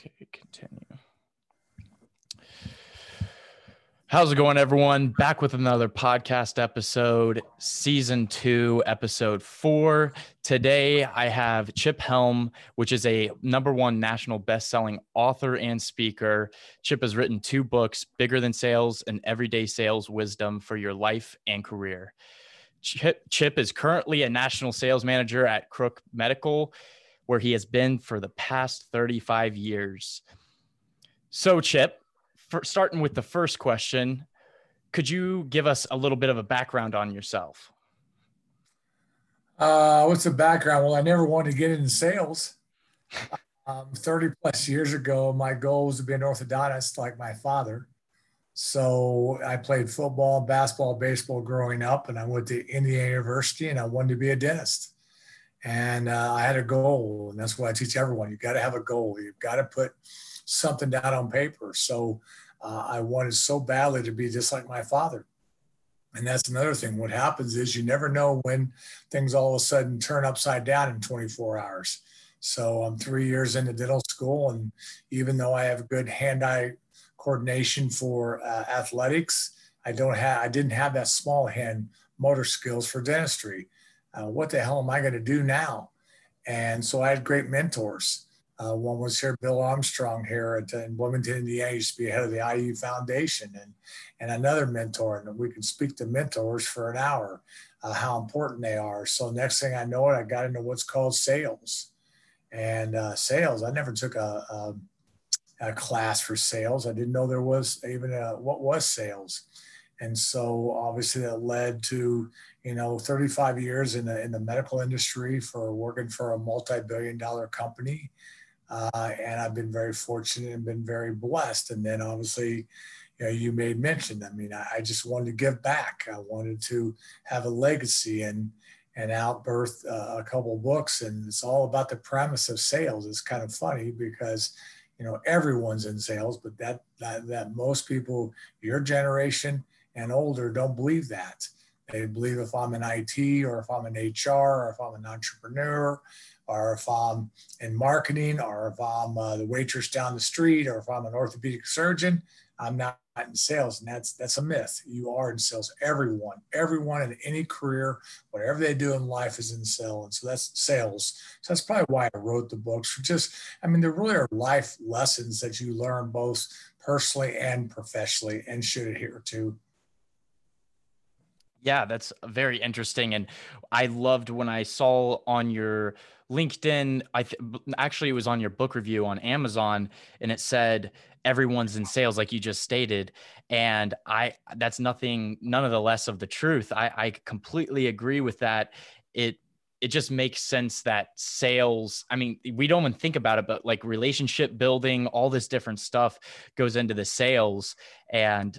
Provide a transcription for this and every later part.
Okay, continue. How's it going, everyone? Back with another podcast episode, season two, episode four. Today, I have Chip Helm, which is a number one national best-selling author and speaker. Chip has written two books, Bigger Than Sales and Everyday Sales Wisdom for Your Life and Career. Chip, Chip is currently a national sales manager at Cook Medical, where he has been for the past 35 years. So, Chip, for starting with the first question, could you give us a little bit of a background on yourself? Uh, what's the background? Well, I never wanted to get into sales. Um, 30 plus years ago, my goal was to be an orthodontist like my father. So I played football, basketball, baseball growing up, and I went to Indiana University and I wanted to be a dentist. And uh, I had a goal, and that's what I teach everyone. You've got to have a goal. You've got to put something down on paper. So uh, I wanted so badly to be just like my father. And that's another thing. What happens is you never know when things all of a sudden turn upside down in 24 hours. So I'm three years into dental school, and even though I have good hand-eye coordination for uh, athletics, I don't have I didn't have that small hand motor skills for dentistry. Uh, what the hell am I going to do now? And so I had great mentors. Uh, one was here, Bill Armstrong here at, in Bloomington, Indiana, used to be head of the IU Foundation, and and another mentor. And we can speak to mentors for an hour, uh, how important they are. So next thing I know it, I got into what's called sales, and uh, sales. I never took a, a, a class for sales. I didn't know there was even a, what was sales, and so obviously that led to you know 35 years in the in the medical industry for working for a multi-billion-dollar company uh, and I've been very fortunate and been very blessed. And then obviously, you know, you made mention. I mean, I, I just wanted to give back. I wanted to have a legacy and and outbirth uh, a couple books. And it's all about the premise of sales. It's kind of funny because you know everyone's in sales, but that that, that most people your generation and older don't believe that. They believe if I'm in IT or if I'm in HR or if I'm an entrepreneur or if I'm in marketing, or if I'm uh, the waitress down the street, or if I'm an orthopedic surgeon, I'm not in sales, and that's that's a myth. You are in sales. Everyone, everyone in any career, whatever they do in life, is in sales, and so that's sales. So that's probably why I wrote the books. Just, I mean, there really are life lessons that you learn both personally and professionally, and should adhere to. Yeah, that's very interesting. And I loved when I saw on your LinkedIn, I th- actually it was on your book review on Amazon and it said everyone's in sales like you just stated and I that's nothing none of the less of the truth. I I completely agree with that. It it just makes sense that sales i mean we don't even think about it but like relationship building all this different stuff goes into the sales and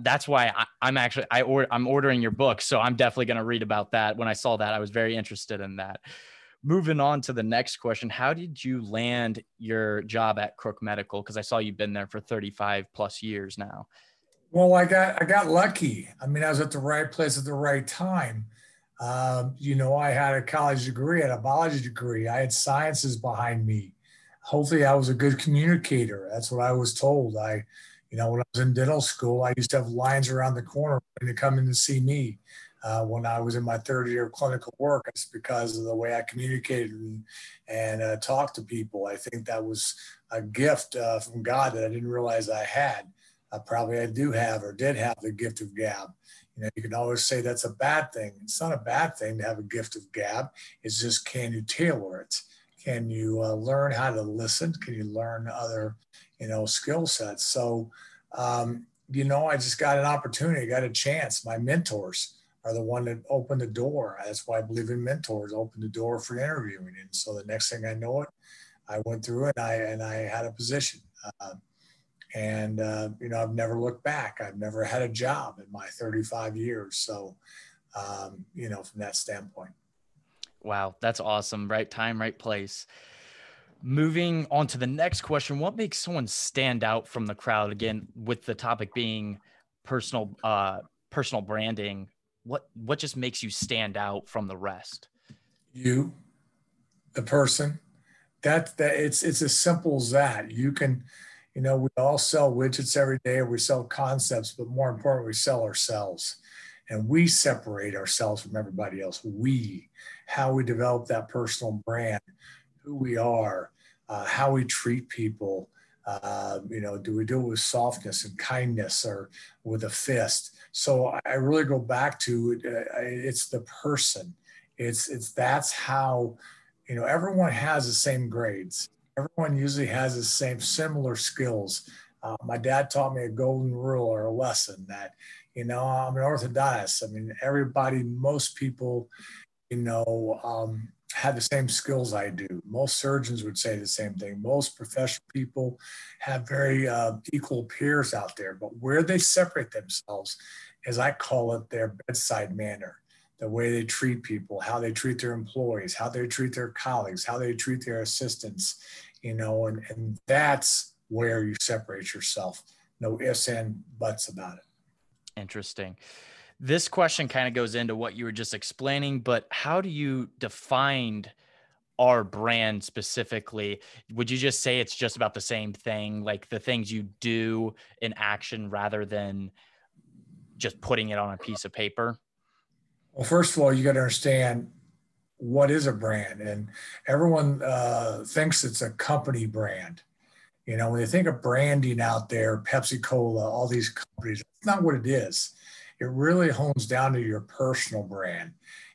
that's why I, am actually I or I'm ordering your book, so I'm definitely going to read about that. When I saw that, I was very interested in that. Moving on to the next question, how did you land your job at Cook Medical? Because I saw you've been there for 35 plus years now. Well, I got I got lucky. I mean, I was at the right place at the right time. Um, you know, I had a college degree, I had a biology degree, I had sciences behind me. Hopefully, I was a good communicator. That's what I was told. I you know, when I was in dental school, I used to have lines around the corner to come in to see me. Uh, when I was in my third year of clinical work, it's because of the way I communicated and, and uh, talked to people. I think that was a gift uh, from God that I didn't realize I had. Uh, probably I do have or did have the gift of gab. You know, you can always say that's a bad thing. It's not a bad thing to have a gift of gab. It's just can you tailor it? Can you uh, learn how to listen? Can you learn other you know, skill sets. So, um, you know, I just got an opportunity, got a chance. My mentors are the one that opened the door. That's why I believe in mentors, opened the door for interviewing. And so the next thing I know it, I went through it and I, and I had a position. Uh, and, uh, you know, I've never looked back. I've never had a job in my 35 years. So, um, you know, from that standpoint. Wow, that's awesome. Right time, right place. Moving on to the next question, what makes someone stand out from the crowd? Again, with the topic being personal, uh, personal branding, what what just makes you stand out from the rest? You, the person, that that it's it's as simple as that. You can, you know, we all sell widgets every day, or we sell concepts, but more importantly, we sell ourselves. And we separate ourselves from everybody else. We, how we develop that personal brand, who we are, uh, how we treat people. Uh, you know, do we do it with softness and kindness or with a fist? So I really go back to uh, it's the person. It's it's that's how you know everyone has the same grades. Everyone usually has the same similar skills. Uh, my dad taught me a golden rule or a lesson that you know I'm an orthodontist. I mean, everybody, most people, you know, um, have the same skills I do. Most surgeons would say the same thing. Most professional people have very uh, equal peers out there, but where they separate themselves is I call it their bedside manner, the way they treat people, how they treat their employees, how they treat their colleagues, how they treat their assistants, you know, and, and that's where you separate yourself. No ifs and buts about it. Interesting. This question kind of goes into what you were just explaining, but how do you define our brand specifically? Would you just say it's just about the same thing, like the things you do in action rather than just putting it on a piece of paper? Well, first of all, you got to understand what is a brand, and everyone uh, thinks it's a company brand. You know, when they think of branding out there, Pepsi Cola, all these companies, it's not what it is it really hones down to your personal brand.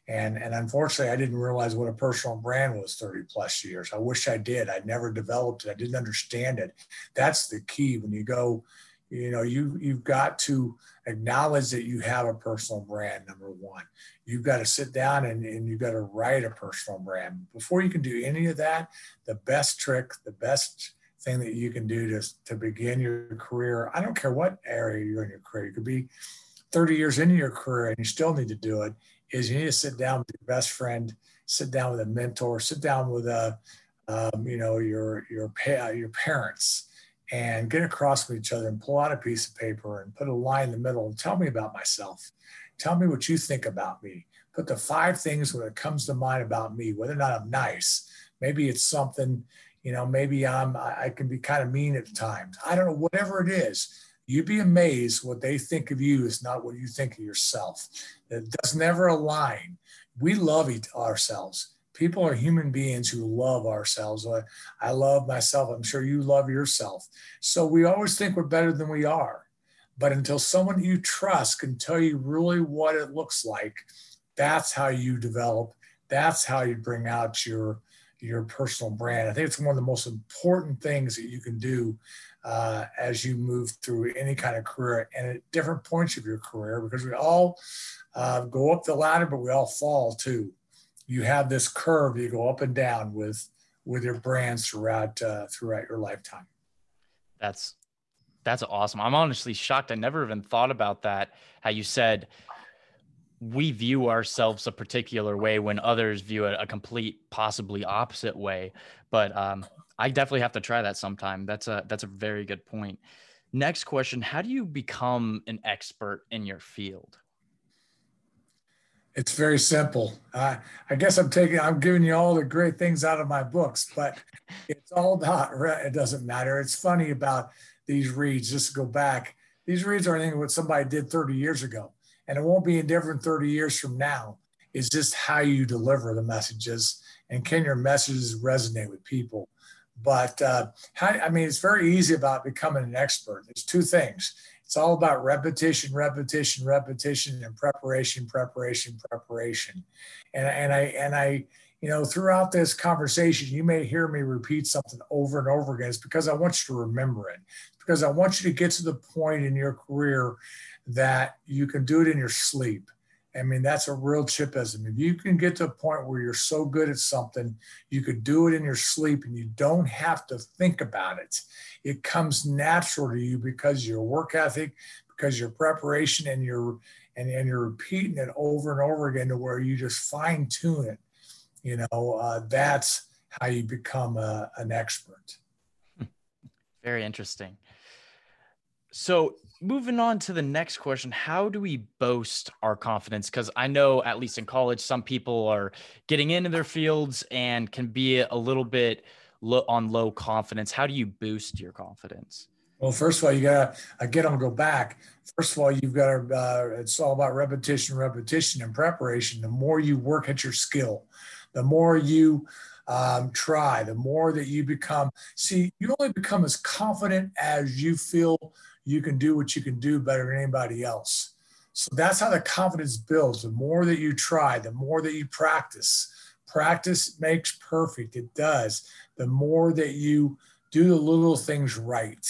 And, and unfortunately, I didn't realize what a personal brand was 30 plus years. I wish I did. I never developed it. I didn't understand it. That's the key when you go, you know, you, you've got to acknowledge that you have a personal brand, number one. You've got to sit down and, and you've got to write a personal brand. Before you can do any of that, the best trick, the best thing that you can do to, to begin your career, I don't care what area you're in your career, it could be 30 years into your career and you still need to do it is you need to sit down with your best friend, sit down with a mentor, sit down with a, um, you know, your your your parents, and get across with each other and pull out a piece of paper and put a line in the middle and tell me about myself. Tell me what you think about me. Put the five things when it comes to mind about me, whether or not I'm nice. Maybe it's something, you know, maybe I'm I can be kind of mean at times. I don't know, whatever it is You'd be amazed what they think of you is not what you think of yourself. It does never align. We love ourselves. People are human beings who love ourselves. I love myself. I'm sure you love yourself. So we always think we're better than we are. But until someone you trust can tell you really what it looks like, that's how you develop. That's how you bring out your your personal brand. I think it's one of the most important things that you can do uh, as you move through any kind of career and at different points of your career because we all uh, go up the ladder, but we all fall too. You have this curve you go up and down with with your brands throughout uh, throughout your lifetime. That's that's awesome. I'm honestly shocked. I never even thought about that. How you said we view ourselves a particular way when others view it a complete, possibly opposite way. But um, I definitely have to try that sometime. That's a that's a very good point. Next question, how do you become an expert in your field? It's very simple. Uh, I guess I'm taking, I'm giving you all the great things out of my books, but it's all about, it doesn't matter. It's funny about these reads, just to go back. These reads are anything what somebody did 30 years ago, and it won't be different 30 years from now. It's just how you deliver the messages and can your messages resonate with people? But uh, how, I mean, it's very easy about becoming an expert. There's two things. It's all about repetition, repetition, repetition, and preparation, preparation, preparation. And, and I and I, you know, throughout this conversation, you may hear me repeat something over and over again. It's because I want you to remember it. Because I want you to get to the point in your career that you can do it in your sleep I mean, that's a real chipism. If you can get to a point where you're so good at something, you could do it in your sleep and you don't have to think about it. It comes natural to you because your work ethic, because your preparation and your and, and you're repeating it over and over again to where you just fine tune it. You know, uh, that's how you become a, an expert. Very interesting. So moving on to the next question how do we boast our confidence because i know at least in college some people are getting into their fields and can be a little bit on low confidence? How do you boost your confidence? Well, first of all, you gotta again. I'm gonna go back. First of all, you've got to. Uh, it's all about repetition, repetition, and preparation. The more you work at your skill, the more you um, try, the more that you become. See, you only become as confident as you feel you can do what you can do better than anybody else. So that's how the confidence builds. The more that you try, the more that you practice. Practice makes perfect. It does. The more that you do the little things right.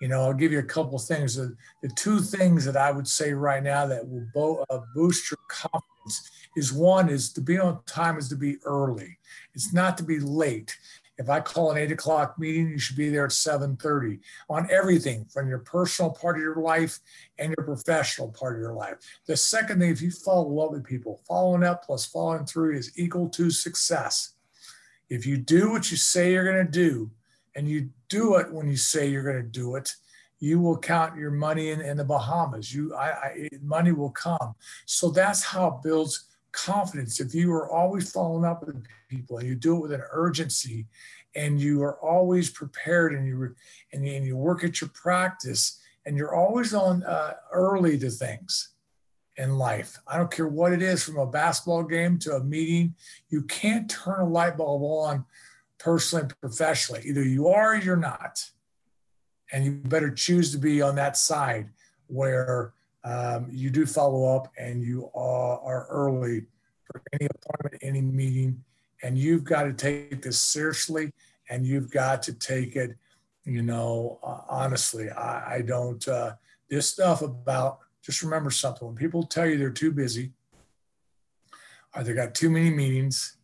You know, I'll give you a couple things. The, the two things that I would say right now that will bo- uh, boost your confidence is one is to be on time is to be early. It's not to be late. If I call an eight o'clock meeting, you should be there at 7:30 on everything from your personal part of your life and your professional part of your life. The second thing, if you follow up with people, following up plus following through is equal to success. If you do what you say you're going to do, and you do it when you say you're going to do it, you will count your money in, in the Bahamas. You, I, I, money will come. So that's how it builds confidence. If you are always following up with people and you do it with an urgency, and you are always prepared, and you and you, and you work at your practice, and you're always on uh, early to things in life. I don't care what it is, from a basketball game to a meeting. You can't turn a light bulb on personally and professionally. Either you are or you're not. And you better choose to be on that side where um, you do follow up and you are, are early for any appointment, any meeting. And you've got to take this seriously and you've got to take it, you know, uh, honestly. I, I don't, uh, this stuff about, just remember something when people tell you they're too busy or they got too many meetings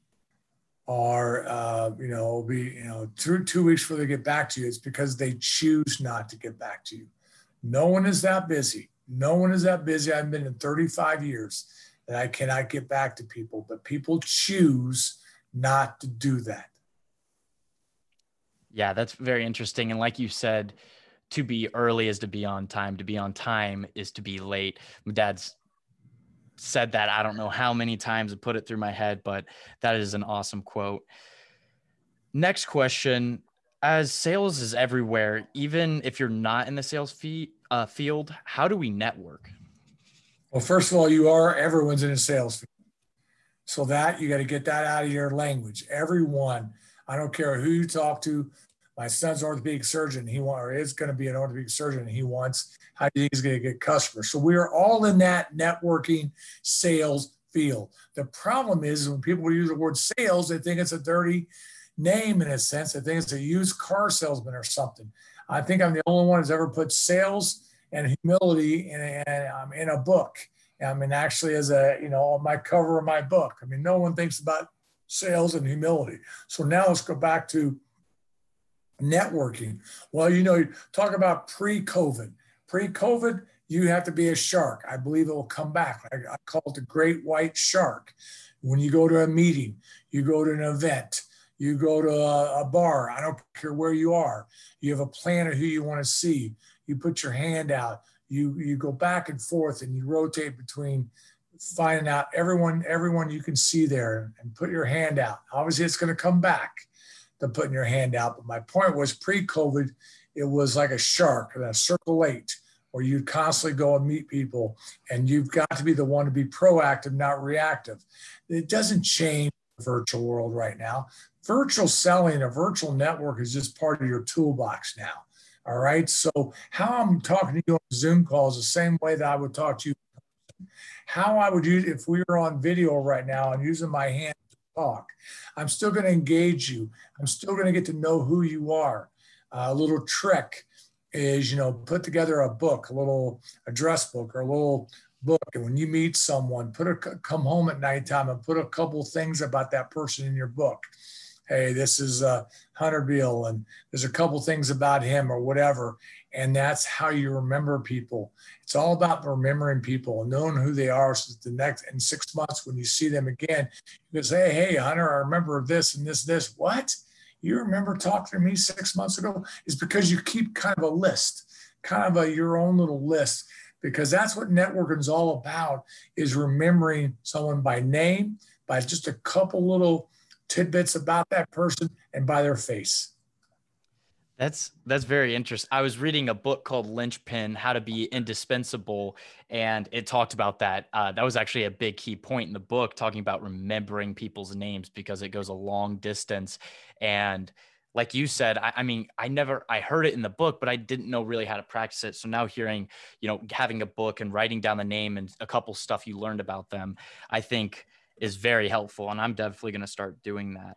or uh, you know be you know two two weeks before they get back to you it's because they choose not to get back to you no one is that busy no one is that busy. I've been in 35 years and i cannot get back to people but people choose not to do that. Yeah that's very interesting. And like you said to be early is to be on time. To be on time is to be late. My dad's said that. I don't know how many times and put it through my head, but that is an awesome quote. Next question as sales is everywhere, even if you're not in the sales fee, uh, field, how do we network? Well, first of all, you are everyone's in a sales field. So that you got to get that out of your language. Everyone, I don't care who you talk to, my son's orthopedic surgeon. He want, or is going to be an orthopedic surgeon. he wants how he's going to get customers. So we are all in that networking sales field. The problem is when people use the word sales, they think it's a dirty name in a sense. They think it's a used car salesman or something. I think I'm the only one who's ever put sales and humility in a, um, in a book. I mean, actually, as a you know, on my cover of my book. I mean, no one thinks about sales and humility. So now let's go back to networking. Well, you know, talk about pre-COVID. Pre-COVID, you have to be a shark. I believe it will come back. I, I call it the great white shark. When you go to a meeting, you go to an event, you go to a, a bar, I don't care where you are, you have a plan of who you want to see. You put your hand out, you you go back and forth and you rotate between finding out everyone everyone you can see there and put your hand out. Obviously, it's going to come back to putting your hand out. But my point was pre-COVID, it was like a shark, a circle eight, where you'd constantly go and meet people, and you've got to be the one to be proactive, not reactive. It doesn't change the virtual world right now. Virtual selling, a virtual network is just part of your toolbox now. All right. So how I'm talking to you on Zoom calls the same way that I would talk to you. How I would use if we were on video right now and using my hand to talk. I'm still going to engage you. I'm still going to get to know who you are. Uh, a little trick is, you know, put together a book, a little address book or a little book. And when you meet someone, put a come home at nighttime and put a couple things about that person in your book. Hey, this is uh, Hunter Beal, and there's a couple things about him or whatever. And that's how you remember people. It's all about remembering people and knowing who they are. So the next in six months, when you see them again, you can say, Hey, Hunter, I remember this and this, this. What? You remember talking to me six months ago? Is because you keep kind of a list, kind of a your own little list, because that's what networking is all about, is remembering someone by name, by just a couple little tidbits about that person and by their face. That's that's very interesting. I was reading a book called Linchpin: How to Be Indispensable, and it talked about that. Uh, that was actually a big key point in the book, talking about remembering people's names because it goes a long distance. And like you said, I, I mean, I never I heard it in the book, but I didn't know really how to practice it. So now hearing, you know, having a book and writing down the name and a couple stuff you learned about them, I think is very helpful, and I'm definitely going to start doing that.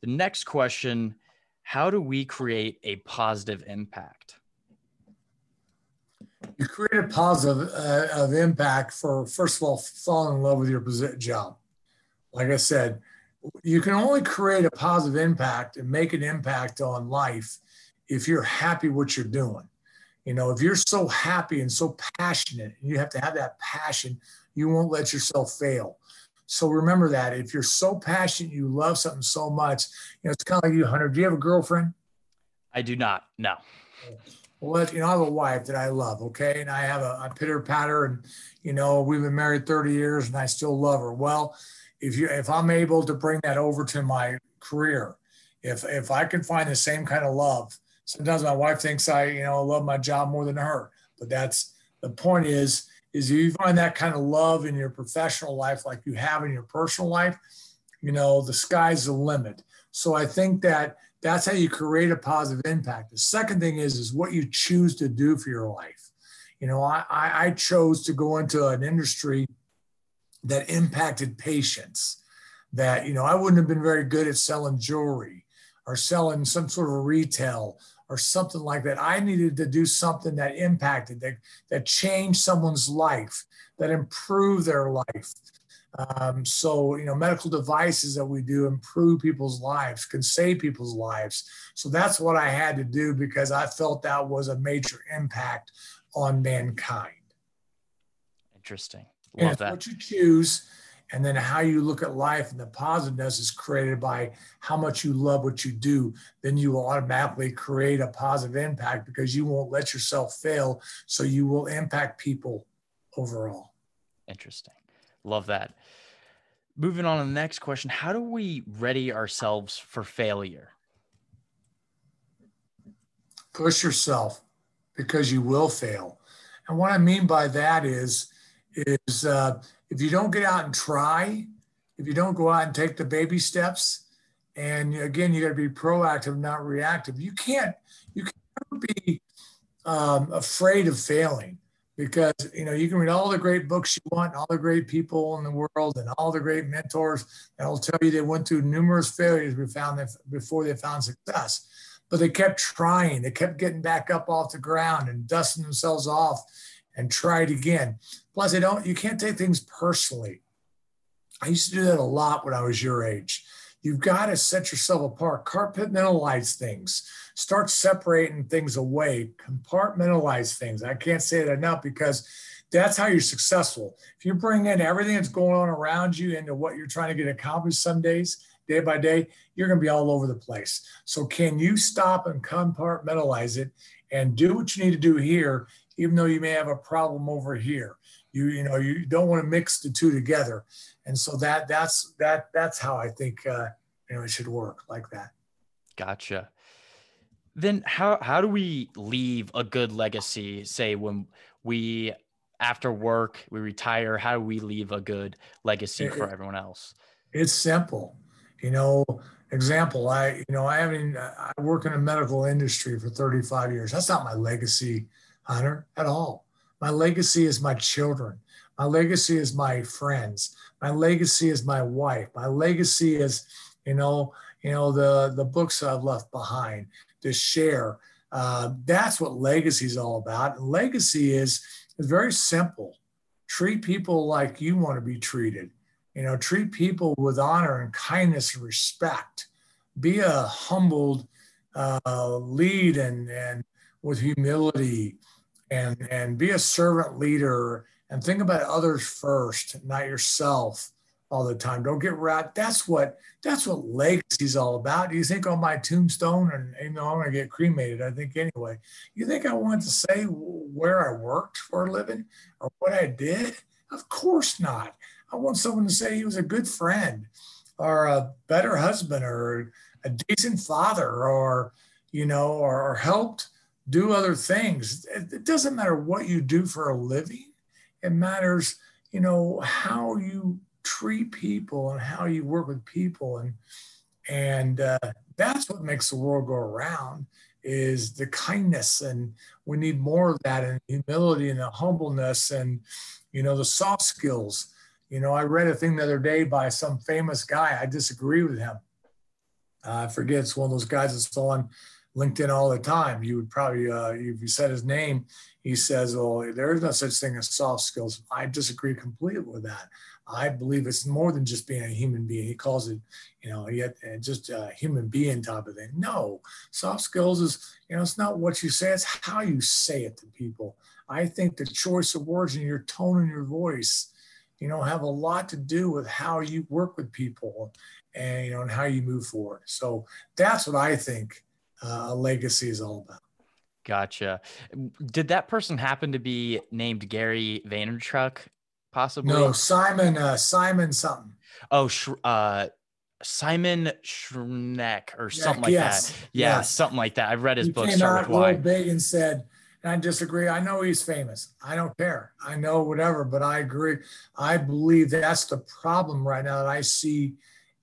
The next question how do we create a positive impact? You create a positive uh, of impact for first of all falling in love with your job. Like I said, you can only create a positive impact and make an impact on life if you're happy what you're doing. You know, if you're so happy and so passionate, and you have to have that passion, you won't let yourself fail. So remember that if you're so passionate, you love something so much, you know, it's kind of like you, Hunter. Do you have a girlfriend? I do not. No. Well, you know, I have a wife that I love. Okay. And I have a, a pitter patter and, you know, we've been married 30 years and I still love her. Well, if you, if I'm able to bring that over to my career, if, if I can find the same kind of love, sometimes my wife thinks I, you know, love my job more than her, but that's the point is, is if you find that kind of love in your professional life like you have in your personal life, you know, the sky's the limit. So I think that that's how you create a positive impact. The second thing is is what you choose to do for your life. You know, I, I chose to go into an industry that impacted patients. That you know, I wouldn't have been very good at selling jewelry or selling some sort of retail or something like that. I needed to do something that impacted, that, that changed someone's life, that improved their life. Um, so, you know, medical devices that we do improve people's lives, can save people's lives. So that's what I had to do because I felt that was a major impact on mankind. Interesting. Love that. What you choose and then how you look at life and the positiveness is created by how much you love what you do. Then you will automatically create a positive impact because you won't let yourself fail. So you will impact people overall. Interesting. Love that. Moving on to the next question. How do we ready ourselves for failure? Push yourself because you will fail. And what i mean by that is is uh, if you don't get out and try, if you don't go out and take the baby steps, and again, you got to be proactive, not reactive. You can't you can't be um, afraid of failing because you know you can read all the great books you want, all the great people in the world, and all the great mentors that will tell you they went through numerous failures before they found success. But they kept trying. They kept getting back up off the ground and dusting themselves off and tried again. Plus, I don't, you can't take things personally. I used to do that a lot when I was your age. You've got to set yourself apart, compartmentalize things, start separating things away, compartmentalize things. I can't say it enough because that's how you're successful. If you bring in everything that's going on around you into what you're trying to get accomplished some days, day by day, you're going to be all over the place. So, can you stop and compartmentalize it and do what you need to do here, even though you may have a problem over here? you you know you don't want to mix the two together. And so that that's that that's how i think uh, you know it should work like that. Gotcha. Then how how do we leave a good legacy? Say when we after work we retire how do we leave a good legacy it, for everyone else? It's simple you know example i you know i haven't i work in a medical industry for 35 years that's not my legacy hunter at all my legacy is my children. My legacy is my friends. My legacy is my wife. My legacy is, you know, you know the the books I've left behind to share. Uh, that's what legacy is all about. And legacy is is very simple. Treat people like you want to be treated. You know, treat people with honor and kindness and respect. Be a humbled uh, lead and and with humility and and be a servant leader and think about others first, not yourself all the time. Don't get wrapped. That's what that's what legacy's all about. Do you think on my tombstone, and you know I'm gonna get cremated? I think anyway. You think I want to say where I worked for a living or what I did? Of course not. I want someone to say he was a good friend. or a better husband or a decent father or you know or, or helped do other things. It, it doesn't matter what you do for a living. It matters you know how you treat people and how you work with people. And and uh, that's what makes the world go around is the kindness. And we need more of that and humility and the humbleness and you know the soft skills you know i read a thing the other day by some famous guy i disagree with him uh, i forget it's one of those guys that's on linkedin all the time you would probably uh, if you said his name he says well there is no such thing as soft skills i disagree completely with that I believe it's more than just being a human being. He calls it, you know, yet uh, just a human being type of thing. No, soft skills is, you know, it's not what you say, it's how you say it to people. I think the choice of words and your tone and your voice, you know, have a lot to do with how you work with people and, you know, and how you move forward. So that's what I think uh, a legacy is all about. Gotcha. Did that person happen to be named Gary Vaynerchuk possibly? No, Simon. Uh, Simon something. Oh, sh- uh, Simon Schneck or something like yes, that. Yeah, yes. something like that. I've read his he book. Came out real big and said, and I disagree. I know he's famous. I don't care. I know whatever, but I agree. I believe that's the problem right now that I see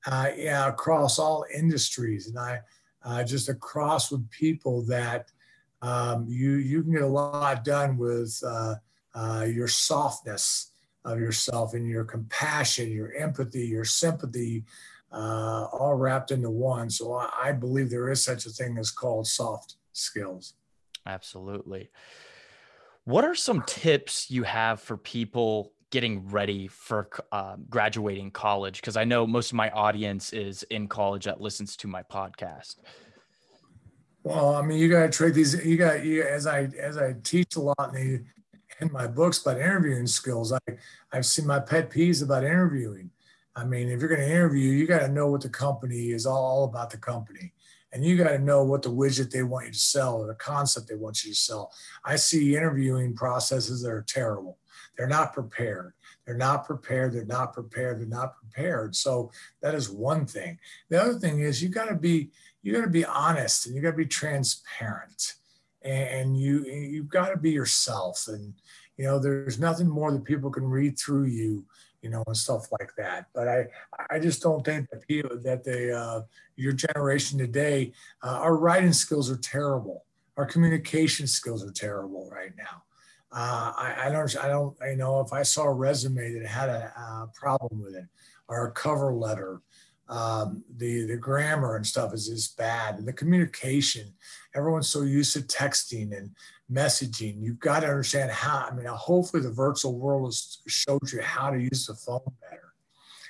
uh, yeah, across all industries, and I uh, just across with people that um, you you can get a lot done with uh, uh your softness of yourself and your compassion, your empathy, your sympathy, uh, all wrapped into one. So I, I believe there is such a thing as called soft skills. Absolutely. What are some tips you have for people getting ready for uh, graduating college? Because I know most of my audience is in college that listens to my podcast. Well, I mean, you got to trade these. You got you as I as I teach a lot in the in my books about interviewing skills. I, I've seen my pet peeves about interviewing. I mean, if you're going to interview, you got to know what the company is all about the company. And you got to know what the widget they want you to sell or the concept they want you to sell. I see interviewing processes that are terrible. They're not prepared. They're not prepared. They're not prepared. They're not prepared. So that is one thing. The other thing is you got to be you got to be honest and you got to be transparent and you you've got to be yourself and you know there's nothing more that people can read through you you know and stuff like that. But i i just don't think that people that they uh, your generation today uh, our writing skills are terrible. Our communication skills are terrible right now. Uh, I, I, don't i don't you know if i saw a resume that had a, a problem with it or a cover letter um, the the grammar and stuff is is bad. And the communication everyone's so used to texting and messaging you've got to understand how i mean hopefully the virtual world has showed you how to use the phone better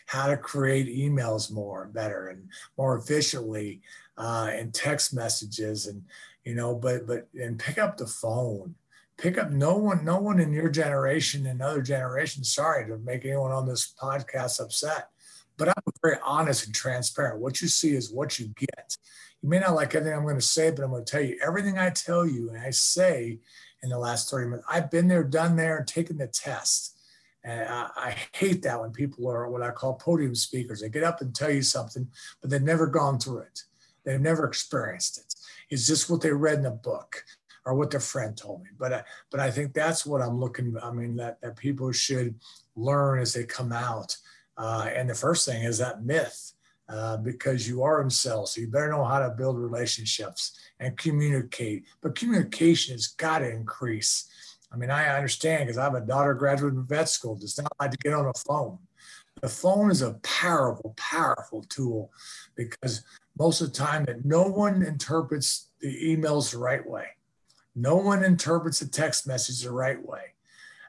how to create emails more better and more efficiently uh, and text messages and you know but but and pick up the phone pick up no one no one in your generation and other generations sorry to make anyone on this podcast upset but I'm very honest and transparent. What you see is what you get. You may not like everything I'm going to say, but I'm going to tell you everything I tell you and I say in the last 30 minutes. I've been there, done there, and taken the test. And I, I hate that when people are what I call podium speakers. They get up and tell you something, but they've never gone through it. They've never experienced it. It's just what they read in a book or what their friend told me. But I, but I think that's what I'm looking. I mean that that people should learn as they come out uh, and the first thing is that myth, uh, because you are sales, so you better know how to build relationships and communicate. But communication has got to increase. I mean, I understand because I have a daughter graduating from vet school, does not like to get on a phone. The phone is a powerful, powerful tool because most of the time that no one interprets the emails the right way. No one interprets the text message the right way.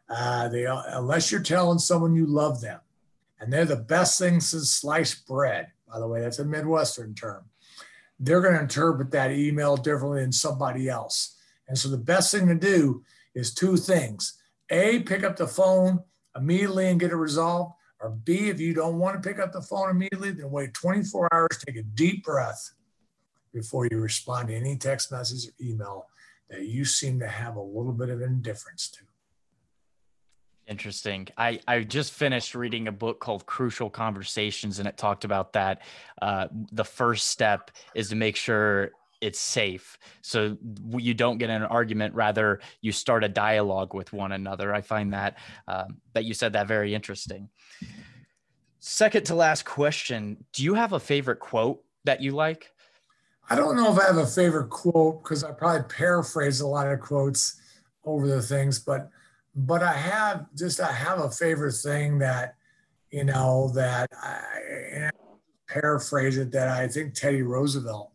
Uh, they, unless you're telling someone you love them, and they're the best things since sliced bread. By the way, that's a Midwestern term. They're going to interpret that email differently than somebody else. And so the best thing to do is two things. A, pick up the phone immediately and get it resolved. Or B, if you don't want to pick up the phone immediately, then wait 24 hours, take a deep breath before you respond to any text message or email that you seem to have a little bit of indifference to. Interesting. I, I just finished reading a book called Crucial Conversations, and it talked about that. Uh, the first step is to make sure it's safe so you don't get in an argument rather you start a dialogue with one another i find that um, that you said that very interesting second to last question do you have a favorite quote that you like i don't know if i have a favorite quote because i probably paraphrase a lot of quotes over the things but but i have just i have a favorite thing that you know that i paraphrase it that i think teddy roosevelt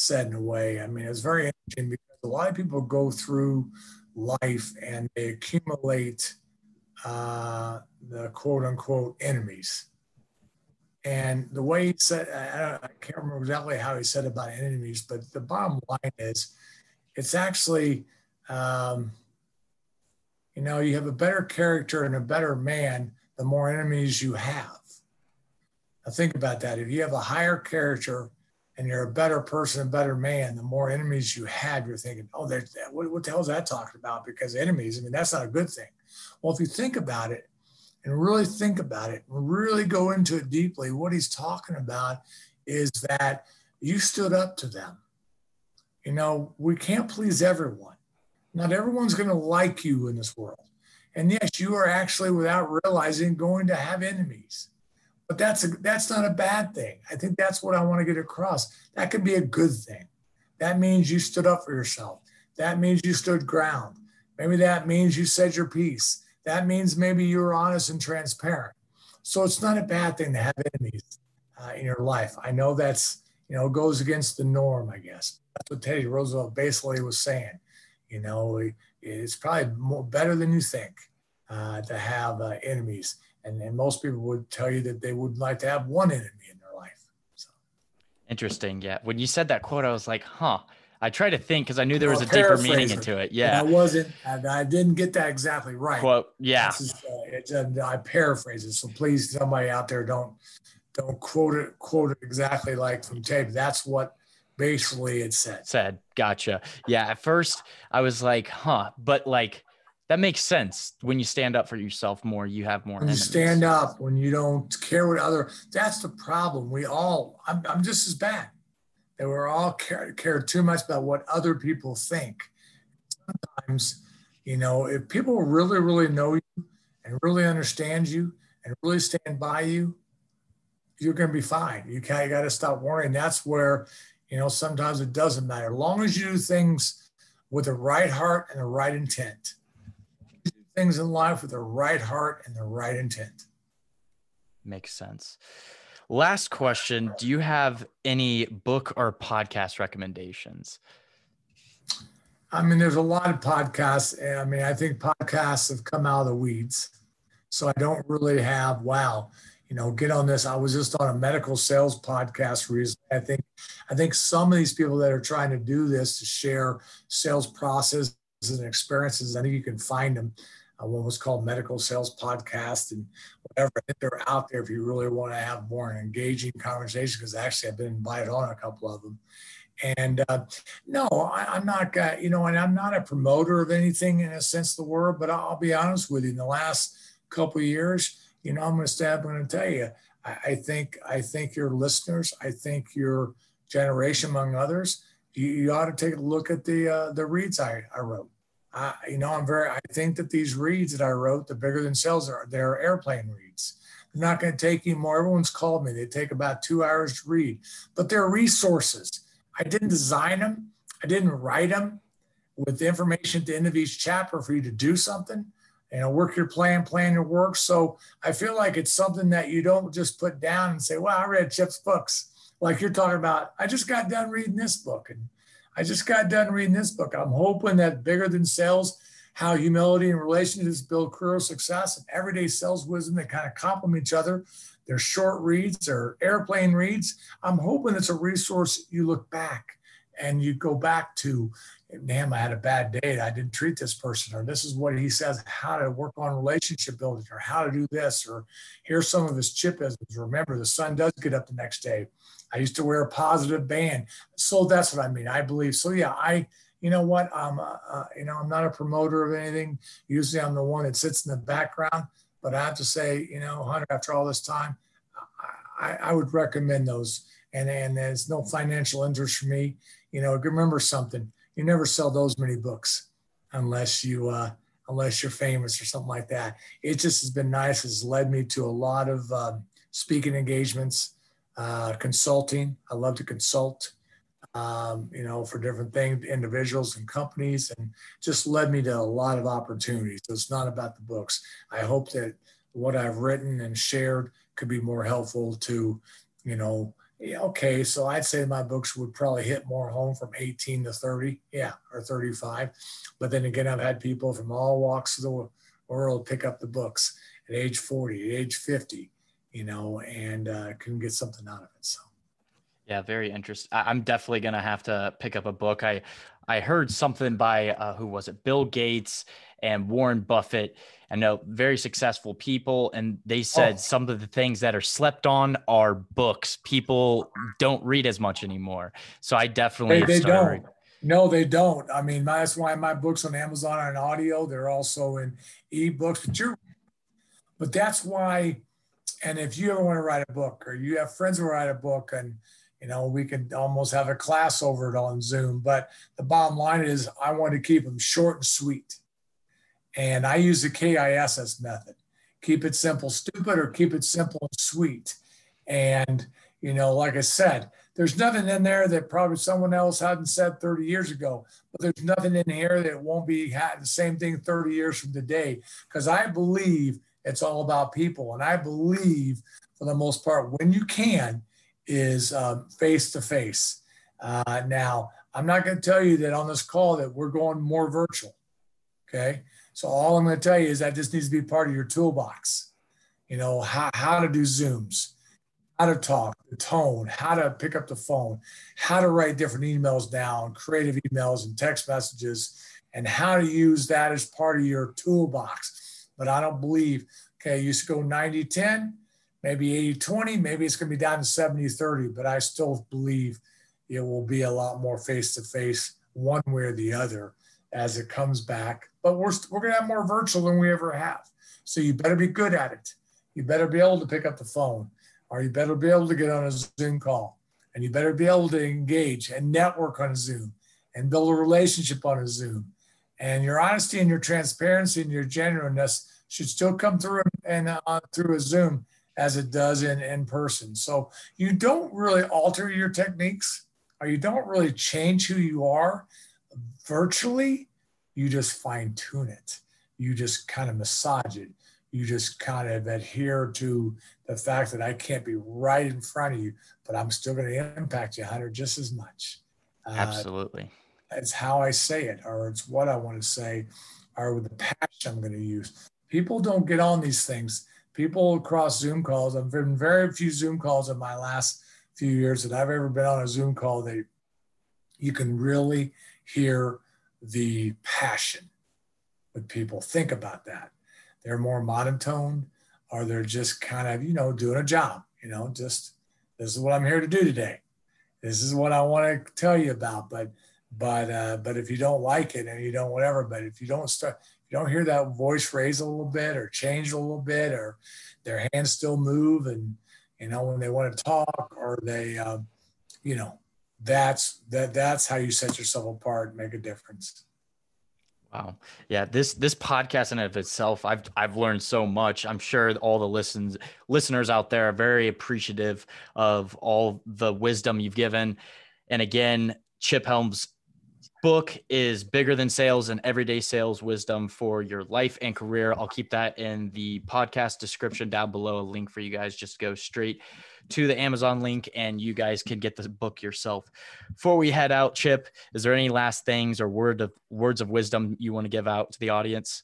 said in a way. I mean, it's very interesting because a lot of people go through life and they accumulate uh, the quote unquote enemies. And the way he said, I, I, can't remember exactly how he said about enemies, but the bottom line is it's actually, um, you know, you have a better character and a better man the more enemies you have. Now, think about that. If you have a higher character and you're a better person, a better man, the more enemies you have, you're thinking, oh, there's what, what the hell is that talking about? Because enemies, I mean, that's not a good thing. Well, if you think about it and really think about it, really go into it deeply, what he's talking about is that you stood up to them. You know, we can't please everyone. Not everyone's going to like you in this world. And yes, you are actually, without realizing, going to have enemies. But that's a, that's not a bad thing. I think that's what I want to get across. That could be a good thing. That means you stood up for yourself. That means you stood ground. Maybe that means you said your piece. That means maybe you were honest and transparent. So it's not a bad thing to have enemies uh, in your life. I know that's you know goes against the norm. I guess that's what Teddy Roosevelt basically was saying. You know, it's probably more better than you think uh, to have uh, enemies and, and most people would tell you that they would like to have one enemy in their life. So. Interesting. Yeah. When you said that quote, I was like, huh. I tried to think because I knew there was a deeper meaning into it. Yeah, I wasn't. I didn't get that exactly right. Quote. Yeah. Is, uh, uh, I paraphrase it, so please, somebody out there, don't don't quote it quote it exactly like from tape. That's what basically it said. Said. Gotcha. Yeah. At first, I was like, huh, but like that makes sense. When you stand up for yourself more, you have more. When you stand up, when you don't care what other, that's the problem. We all, I'm, I'm just as bad. That we're all care, care too much about what other people think. Sometimes, you know, if people really, really know you and really understand you and really stand by you, you're going to be fine. You, you got to stop worrying. That's where, you know, sometimes it doesn't matter. As long as you do things with the right heart and the right intent things in life with the right heart and the right intent. Makes sense. Last question Do you have any book or podcast recommendations? I mean, there's a lot of podcasts. I mean, I think podcasts have come out of the weeds. So I don't really have, wow, you know, get on this. I was just on a medical sales podcast recently. I think, I think some of these people that are trying to do this to share sales processes and experiences, I think you can find them uh, one was called Medical Sales Podcast and whatever. I think they're out there if you really want to have more engaging conversation. Because actually, I've been invited on a couple of them. And uh, no, I, am not, uh, you know, and I'm not a promoter of anything in a sense of the word. But I'll be honest with you. In the last couple of years, you know, I'm going to in and tell you, I, I think, I think your listeners, I think your generation, among others, you, you ought to take a look at the uh, the reads I, I wrote I, you know, I'm very, I think that these reads that I wrote, the bigger than sales are, they're airplane reads. They're not going to take you more. Everyone's called me. They take about two hours to read, but they're resources. I didn't design them. I didn't write them with the information at the end of each chapter for you to do something. You know, work your plan, plan your work. So I feel like it's something that you don't just put down and say, well, I read Chip's books. Like you're talking about, I just got done reading this book. And I just got done reading this book. I'm hoping that bigger than sales, how humility and relationships build career success and everyday sales wisdom that kind of complement each other. They're short reads, they're airplane reads. I'm hoping it's a resource you look back and you go back to, damn, I had a bad day. I didn't treat this person, or this is what he says how to work on relationship building, or how to do this, or here's some of his chipisms. Remember, the sun does get up the next day. I used to wear a positive band. So that's what I mean. I believe. So yeah, I, you know what? I'm, uh, uh, you know, I'm not a promoter of anything. Usually, I'm the one that sits in the background. But I have to say, you know, Hunter, after all this time, I, I would recommend those. And and there's no financial interest for me. You know, remember something. You never sell those many books unless you uh, unless you're famous or something like that. It just has been nice. It's led me to a lot of um, speaking engagements, uh, consulting. I love to consult, um, you know, for different things, individuals and companies, and just led me to a lot of opportunities. So it's not about the books. I hope that what I've written and shared could be more helpful to, you know, yeah, okay, so I'd say my books would probably hit more home from 18 to 30, yeah, or 35. But then again, I've had people from all walks of the world pick up the books at age 40, at age 50, you know, and uh, can get something out of it. So. Yeah, very interesting. I'm definitely gonna have to pick up a book. I I heard something by uh, who was it? Bill Gates and Warren Buffett. I know very successful people, and they oh. said oh. some of the things that are slept on are books. People don't read as much anymore. So I definitely they, they don't. No, they don't. I mean, that's why my books on Amazon are in audio. They're also in ebooks. But you're, but that's why. And if you ever want to write a book, or you have friends who write a book, and you know, we could almost have a class over it on Zoom. But the bottom line is, I want to keep them short and sweet. And I use the KISS method keep it simple, stupid, or keep it simple and sweet. And, you know, like I said, there's nothing in there that probably someone else hadn't said 30 years ago, but there's nothing in here that won't be the same thing 30 years from today. Because I believe it's all about people. And I believe, for the most part, when you can, is face to face. Now, I'm not going to tell you that on this call that we're going more virtual. Okay. So all I'm going to tell you is that this needs to be part of your toolbox. You know, how, how to do Zooms, how to talk, the tone, how to pick up the phone, how to write different emails down, creative emails and text messages, and how to use that as part of your toolbox. But I don't believe, okay, you used to go 90 10, maybe 80 20, maybe it's going to be down to 70 30, but I still believe it will be a lot more face to face, one way or the other, as it comes back. But we're, we're going to have more virtual than we ever have. So you better be good at it. You better be able to pick up the phone, or you better be able to get on a Zoom call, and you better be able to engage and network on a Zoom and build a relationship on a Zoom. And your honesty and your transparency and your genuineness should still come through and uh, through a Zoom as it does in, in person. So you don't really alter your techniques or you don't really change who you are virtually. You just fine tune it. You just kind of massage it. You just kind of adhere to the fact that I can't be right in front of you, but I'm still going to impact you, Hunter, just as much. Uh, Absolutely. Uh, it's how I say it, or it's what I want to say, or with the passion I'm going to use. People don't get on these things people across Zoom calls. I've been very few Zoom calls in my last few years that I've ever been on a Zoom call that you can really hear the passion with people. Think about that. They're more monotone or they're just kind of, you know, doing a job, you know, just this is what I'm here to do today. This is what I want to tell you about. But but uh, but if you don't like it and you don't whatever, but if you don't start you don't hear that voice raise a little bit or change a little bit or their hands still move and you know when they want to talk or they uh, you know that's that that's how you set yourself apart make a difference. Wow. Yeah this this podcast in of itself i've i've learned so much. I'm sure all the listens listeners out there are very appreciative of all the wisdom you've given. And again Chip Helm's book is bigger than sales and everyday sales wisdom for your life and career. I'll keep that in the podcast description down below, a link for you guys. Just go straight to the Amazon link and you guys can get the book yourself. Before we head out, Chip, is there any last things or word of words of wisdom you want to give out to the audience?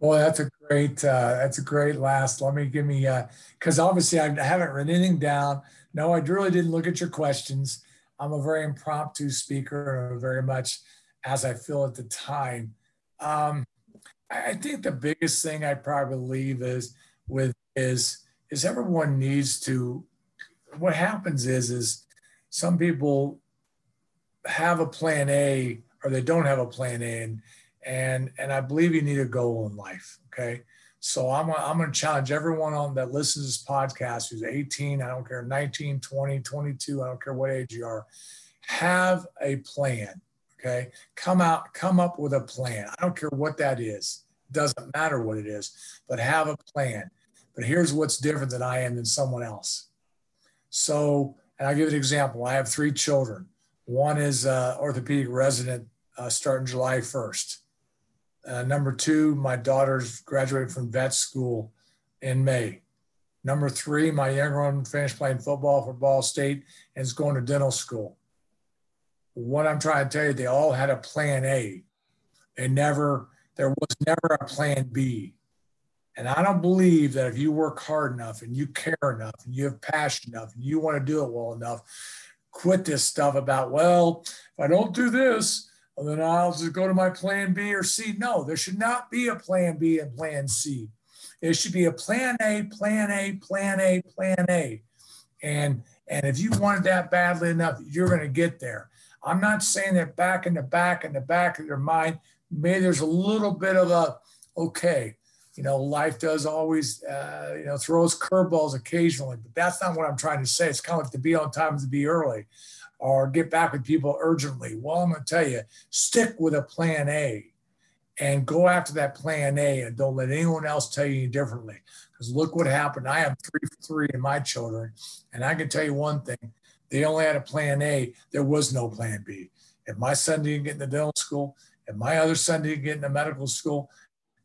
Well, that's a great uh, that's a great last. Let me give me because uh, obviously I haven't written anything down. No, I really didn't look at your questions. I'm a very impromptu speaker, very much as I feel at the time. Um, I think the biggest thing I probably leave is with is is everyone needs to. What happens is is some people have a plan A or they don't have a plan A. And, and, and I believe you need a goal in life. Okay. So I'm, I'm going to challenge everyone on that listens to this podcast who's 18, I don't care, 19, 20, 22, I don't care what age you are, have a plan. Okay. Come out, come up with a plan. I don't care what that is. Doesn't matter what it is, but have a plan. But here's what's different than I am than someone else. So, and I'll give an example. I have three children. One is uh, orthopedic resident uh, starting July 1st. Uh, number two, my daughter's graduated from vet school in May. Number three, my younger one finished playing football for Ball State and is going to dental school. What I'm trying to tell you, they all had a plan A. They never, there was never a plan B. And I don't believe that if you work hard enough and you care enough and you have passion enough and you want to do it well enough, quit this stuff about, well, if I don't do this, well, then I'll just go to my plan B or C. No, there should not be a plan B and plan C. It should be a plan A, plan A, plan A, plan A. And and if you wanted that badly enough, you're going to get there. I'm not saying that back in the back in the back of your mind, maybe there's a little bit of a okay, you know, life does always, uh, you know, throws curveballs occasionally, but that's not what I'm trying to say. It's kind of like to be on time to be early or get back with people urgently. Well, I'm going to tell you, stick with a plan A and go after that plan A and don't let anyone else tell you differently. Because look what happened. I have three for three in my children. And I can tell you one thing they only had a plan A, there was no plan B. If my son didn't get into dental school, if my other son didn't get into medical school,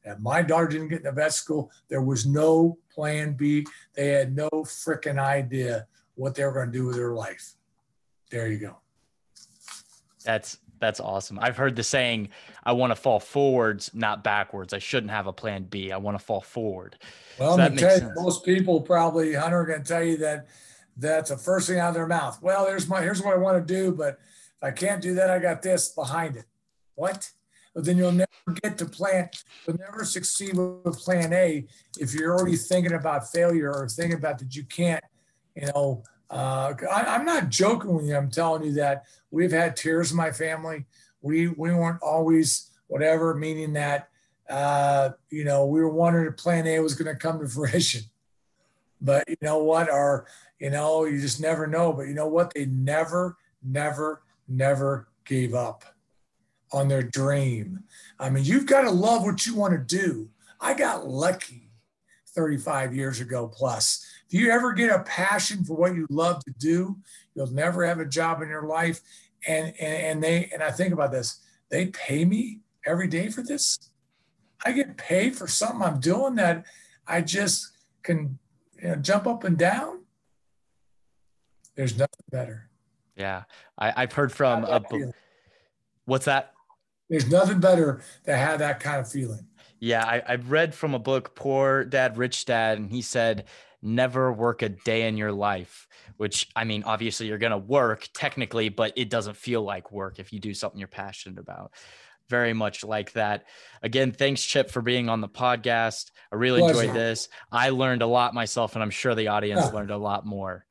and my daughter didn't get into vet school, there was no plan B. They had no freaking idea what they were going to do with their life. There you go. That's that's awesome. I've heard the saying, I want to fall forwards, not backwards. I shouldn't have a plan B. I want to fall forward. Well, so tell you, most people probably, Hunter, are going to tell you that that's the first thing out of their mouth. Well, here's my here's what I want to do, but if I can't do that, I got this behind it. What? But then you'll never get to plan, you'll never succeed with plan A if you're already thinking about failure or thinking about that you can't, you know, uh, I, am not joking with you. I'm telling you that we've had tears in my family. We we weren't always whatever, meaning that uh, you know we were wondering if Plan A was going to come to fruition. But you know what? Our you know you just never know. But you know what? They never, never, never gave up on their dream. I mean, you've got to love what you want to do. I got lucky 35 years ago plus if you ever get a passion for what you love to do, you'll never have a job in your life. And, and, and they, and I think about this, they pay me every day for this. I get paid for something I'm doing that I just can you know, jump up and down. There's nothing better. Yeah. I, have heard from a, what's that? There's nothing better to have that kind of feeling. Yeah, I, I've read from a book, Poor Dad, Rich Dad, and he said never work a day in your life, which I mean, obviously you're going to work technically, but it doesn't feel like work if you do something you're passionate about. Very much like that. Again, thanks, Chip, for being on the podcast. I really Pleasure. enjoyed this. I learned a lot myself, and I'm sure the audience yeah. learned a lot more.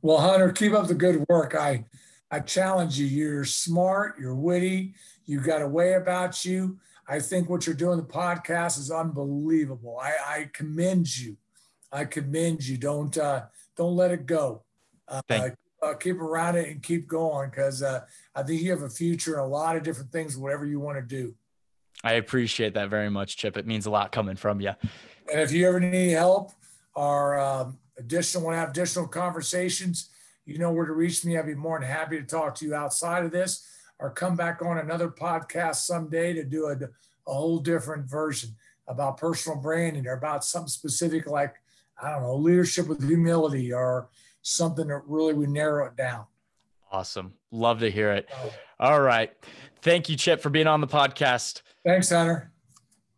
Well, Hunter, keep up the good work. I I challenge you. You're smart, you're witty, You've got a way about you. I think what you're doing the podcast is unbelievable. I, I commend you I commend you. Don't uh, don't let it go. Uh, uh, keep around it and keep going because uh, I think you have a future in a lot of different things, whatever you want to do. I appreciate that very much, Chip. It means a lot coming from you. And if you ever need help or um, additional want to have additional conversations, you know where to reach me. I'd be more than happy to talk to you outside of this or come back on another podcast someday to do a, a whole different version about personal branding or about something specific like I don't know, leadership with humility or something that really would narrow it down. Awesome. Love to hear it. All right. Thank you, Chip, for being on the podcast. Thanks, Hunter.